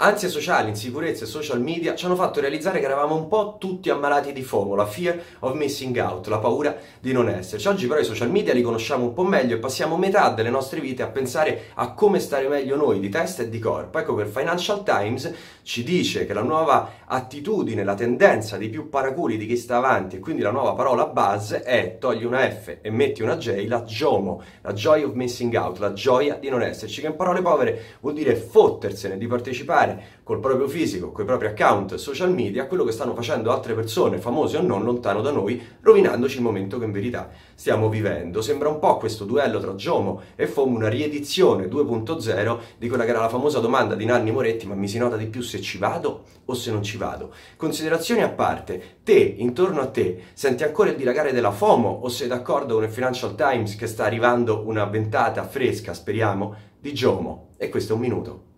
Ansie sociali, insicurezze social media ci hanno fatto realizzare che eravamo un po' tutti ammalati di FOMO, la fear of missing out, la paura di non esserci. Oggi però i social media li conosciamo un po' meglio e passiamo metà delle nostre vite a pensare a come stare meglio noi di testa e di corpo. Ecco che il Financial Times ci dice che la nuova attitudine, la tendenza dei più paraculi di chi sta avanti e quindi la nuova parola buzz è togli una F e metti una J, la JOMO, la joy of missing out, la gioia di non esserci, che in parole povere vuol dire fottersene di partecipare fare col proprio fisico, con i propri account social media, quello che stanno facendo altre persone, famose o non, lontano da noi, rovinandoci il momento che in verità stiamo vivendo. Sembra un po' questo duello tra Giomo e FOMO una riedizione 2.0 di quella che era la famosa domanda di Nanni Moretti, ma mi si nota di più se ci vado o se non ci vado? Considerazioni a parte, te, intorno a te, senti ancora il dilagare della FOMO o sei d'accordo con il Financial Times che sta arrivando una ventata fresca, speriamo, di Giomo? E questo è un minuto.